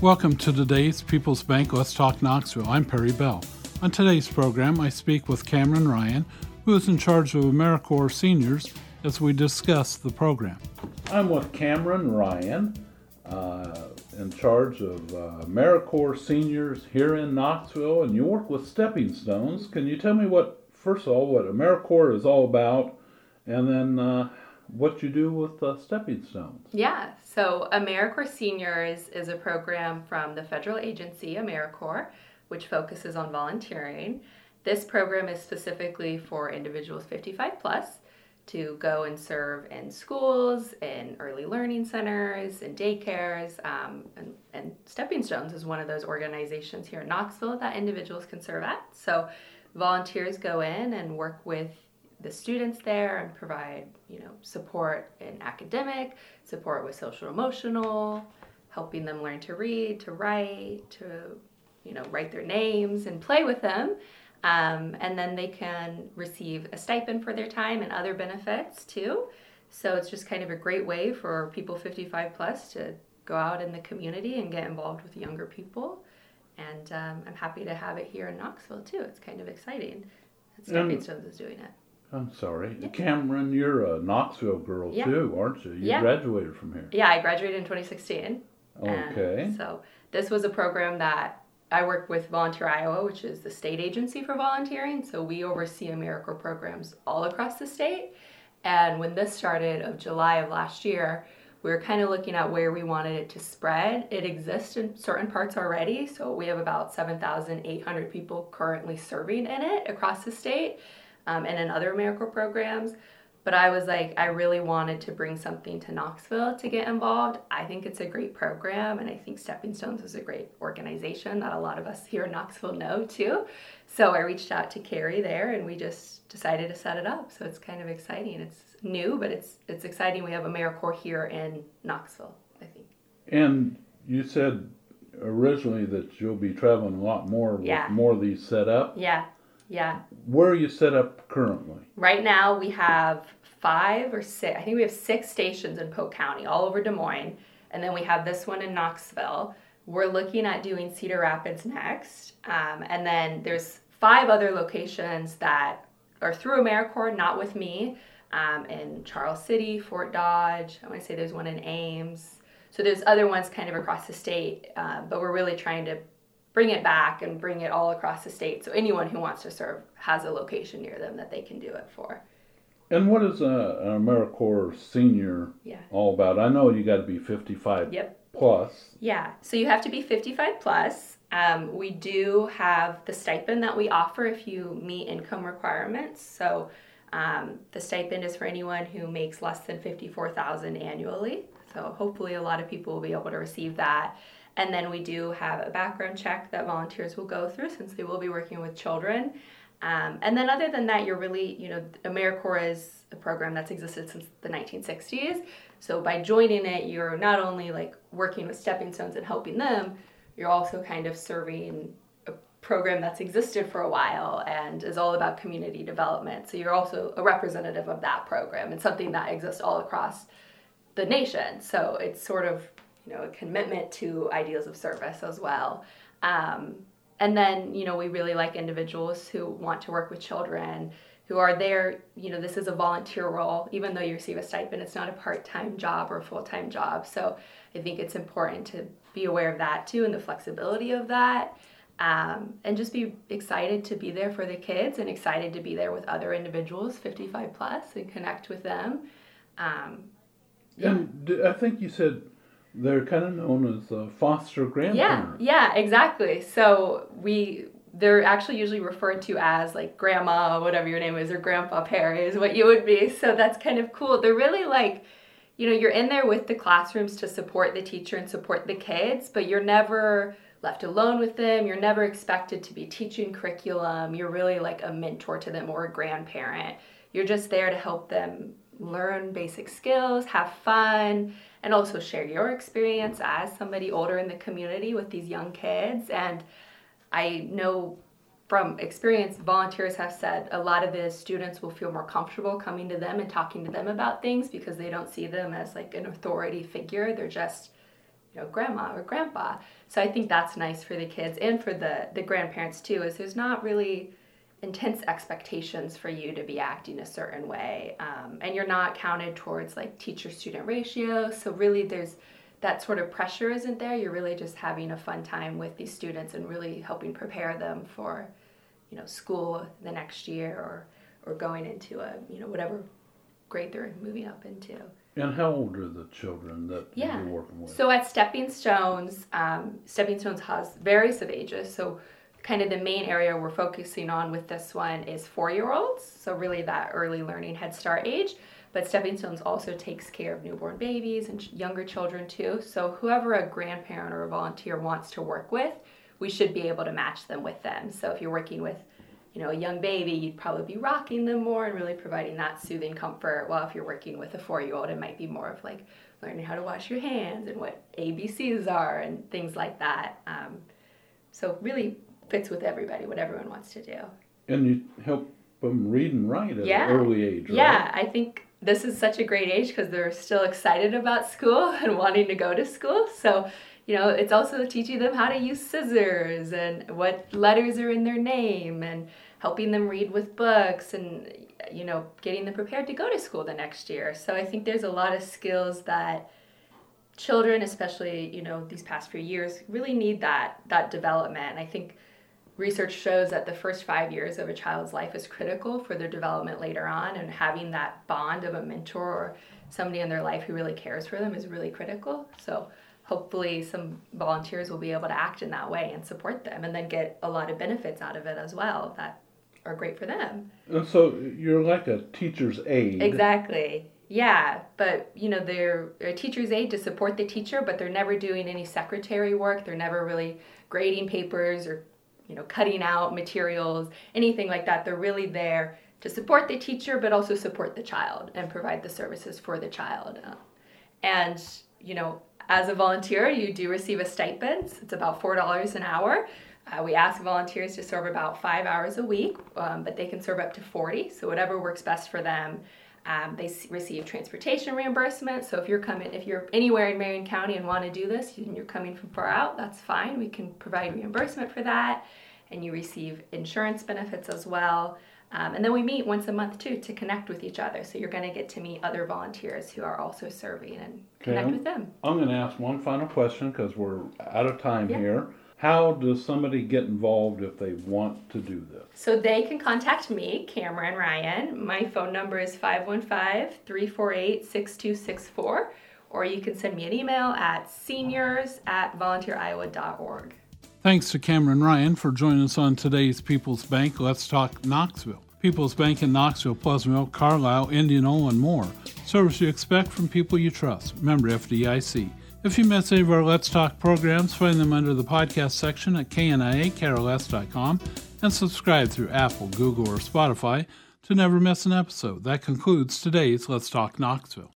Welcome to today's People's Bank Let's Talk Knoxville. I'm Perry Bell. On today's program, I speak with Cameron Ryan, who is in charge of AmeriCorps seniors, as we discuss the program. I'm with Cameron Ryan, uh, in charge of uh, AmeriCorps seniors here in Knoxville, and you work with Stepping Stones. Can you tell me what, first of all, what AmeriCorps is all about, and then uh, what you do with uh, Stepping Stones? Yeah, so AmeriCorps Seniors is a program from the federal agency AmeriCorps, which focuses on volunteering. This program is specifically for individuals 55 plus to go and serve in schools, in early learning centers, in daycares, um, and, and Stepping Stones is one of those organizations here in Knoxville that individuals can serve at. So volunteers go in and work with the students there and provide you know support in academic, support with social emotional, helping them learn to read, to write, to you know write their names and play with them. Um, and then they can receive a stipend for their time and other benefits too. So it's just kind of a great way for people 55 plus to go out in the community and get involved with younger people. And um, I'm happy to have it here in Knoxville too. It's kind of exciting. Stepping Stones is doing it. I'm sorry. Yeah. Cameron, you're a Knoxville girl yeah. too, aren't you? You yeah. graduated from here. Yeah, I graduated in 2016. Okay. so this was a program that I work with Volunteer Iowa, which is the state agency for volunteering. So we oversee AmeriCorps programs all across the state. And when this started of July of last year, we were kind of looking at where we wanted it to spread. It exists in certain parts already. So we have about 7,800 people currently serving in it across the state um, and in other AmeriCorps programs. But I was like, I really wanted to bring something to Knoxville to get involved. I think it's a great program, and I think Stepping Stones is a great organization that a lot of us here in Knoxville know too. So I reached out to Carrie there, and we just decided to set it up. So it's kind of exciting. It's new, but it's it's exciting. We have AmeriCorps here in Knoxville, I think. And you said originally that you'll be traveling a lot more with more of these set up. Yeah. Yeah. Where are you set up currently? Right now, we have five or six, I think we have six stations in Polk County, all over Des Moines. And then we have this one in Knoxville. We're looking at doing Cedar Rapids next. Um, and then there's five other locations that are through AmeriCorps, not with me, um, in Charles City, Fort Dodge. I want to say there's one in Ames. So there's other ones kind of across the state, uh, but we're really trying to bring it back and bring it all across the state. So anyone who wants to serve has a location near them that they can do it for. And what is a, an AmeriCorps senior yeah. all about? I know you got to be 55 yep. plus. Yeah, so you have to be 55 plus. Um, we do have the stipend that we offer if you meet income requirements. So um, the stipend is for anyone who makes less than 54,000 annually. So hopefully a lot of people will be able to receive that. And then we do have a background check that volunteers will go through since they will be working with children. Um, and then other than that, you're really, you know, AmeriCorps is a program that's existed since the 1960s. So by joining it, you're not only like working with stepping stones and helping them, you're also kind of serving a program that's existed for a while and is all about community development. So you're also a representative of that program and something that exists all across the nation. So it's sort of, you know, a commitment to ideals of service as well. Um, and then you know we really like individuals who want to work with children who are there you know this is a volunteer role even though you receive a stipend it's not a part-time job or full-time job so i think it's important to be aware of that too and the flexibility of that um, and just be excited to be there for the kids and excited to be there with other individuals 55 plus and connect with them um, yeah. and i think you said they're kind of known as uh, foster grandparents. Yeah, yeah, exactly. So we they're actually usually referred to as like grandma, whatever your name is, or grandpa Perry is what you would be. So that's kind of cool. They're really like, you know, you're in there with the classrooms to support the teacher and support the kids, but you're never left alone with them. You're never expected to be teaching curriculum. You're really like a mentor to them or a grandparent. You're just there to help them learn basic skills, have fun, and also share your experience as somebody older in the community with these young kids. And I know from experience, volunteers have said a lot of the students will feel more comfortable coming to them and talking to them about things because they don't see them as like an authority figure. They're just you know, grandma or grandpa. So I think that's nice for the kids and for the the grandparents too. Is there's not really intense expectations for you to be acting a certain way, um, and you're not counted towards like teacher student ratio. So really, there's that sort of pressure isn't there. You're really just having a fun time with these students and really helping prepare them for, you know, school the next year or or going into a you know whatever grade they're moving up into. And how old are the children that Yeah. you're working with? So at Stepping Stones, um, Stepping Stones has various of ages. So kind of the main area we're focusing on with this one is four-year-olds. So really that early learning Head Start age. But Stepping Stones also takes care of newborn babies and younger children too. So whoever a grandparent or a volunteer wants to work with, we should be able to match them with them. So if you're working with you know, a young baby, you'd probably be rocking them more and really providing that soothing comfort. While if you're working with a four year old, it might be more of like learning how to wash your hands and what ABCs are and things like that. Um, so really fits with everybody, what everyone wants to do. and you help them read and write at Yeah. an early age, right? Yeah, I think this is such a great age because they're still excited about school and wanting to go to school. So, you know, it's also teaching them how to use scissors and what letters are in their name and helping them read with books and, you know, getting them prepared to go to school the next year. So I think there's a lot of skills that children, especially, you know, these past few years, really need that that development. And I think research shows that the first five years of a child's life is critical for their development later on and having that bond of a mentor or somebody in their life who really cares for them is really critical so hopefully some volunteers will be able to act in that way and support them and then get a lot of benefits out of it as well that are great for them And so you're like a teacher's aide. Exactly. Yeah, but you know they're a teacher's aide to support the teacher, but they're never doing any secretary work. They're never really grading papers or you know cutting out materials, anything like that. They're really there to support the teacher, but also support the child and provide the services for the child. And you know, as a volunteer, you do receive a stipend. It's about four dollars an hour. Uh, we ask volunteers to serve about five hours a week, um, but they can serve up to 40, so whatever works best for them. Um, they receive transportation reimbursement, so if you're coming, if you're anywhere in Marion County and want to do this, and you're coming from far out, that's fine. We can provide reimbursement for that, and you receive insurance benefits as well. Um, and then we meet once a month too to connect with each other. So you're going to get to meet other volunteers who are also serving and connect Okay. with them. I'm going to ask one final question because we're out of time Yeah. here. How does somebody get involved if they want to do this? So they can contact me, Cameron Ryan. My phone number is 515 348 6264, or you can send me an email at seniors at volunteeriowa.org. Thanks to Cameron Ryan for joining us on today's People's Bank Let's Talk Knoxville. People's Bank in Knoxville, Pleasantville, Carlisle, Indianola, and more. Service you expect from people you trust. Member FDIC. If you miss any of our Let's Talk programs, find them under the podcast section at kniakrls.com and subscribe through Apple, Google, or Spotify to never miss an episode. That concludes today's Let's Talk Knoxville.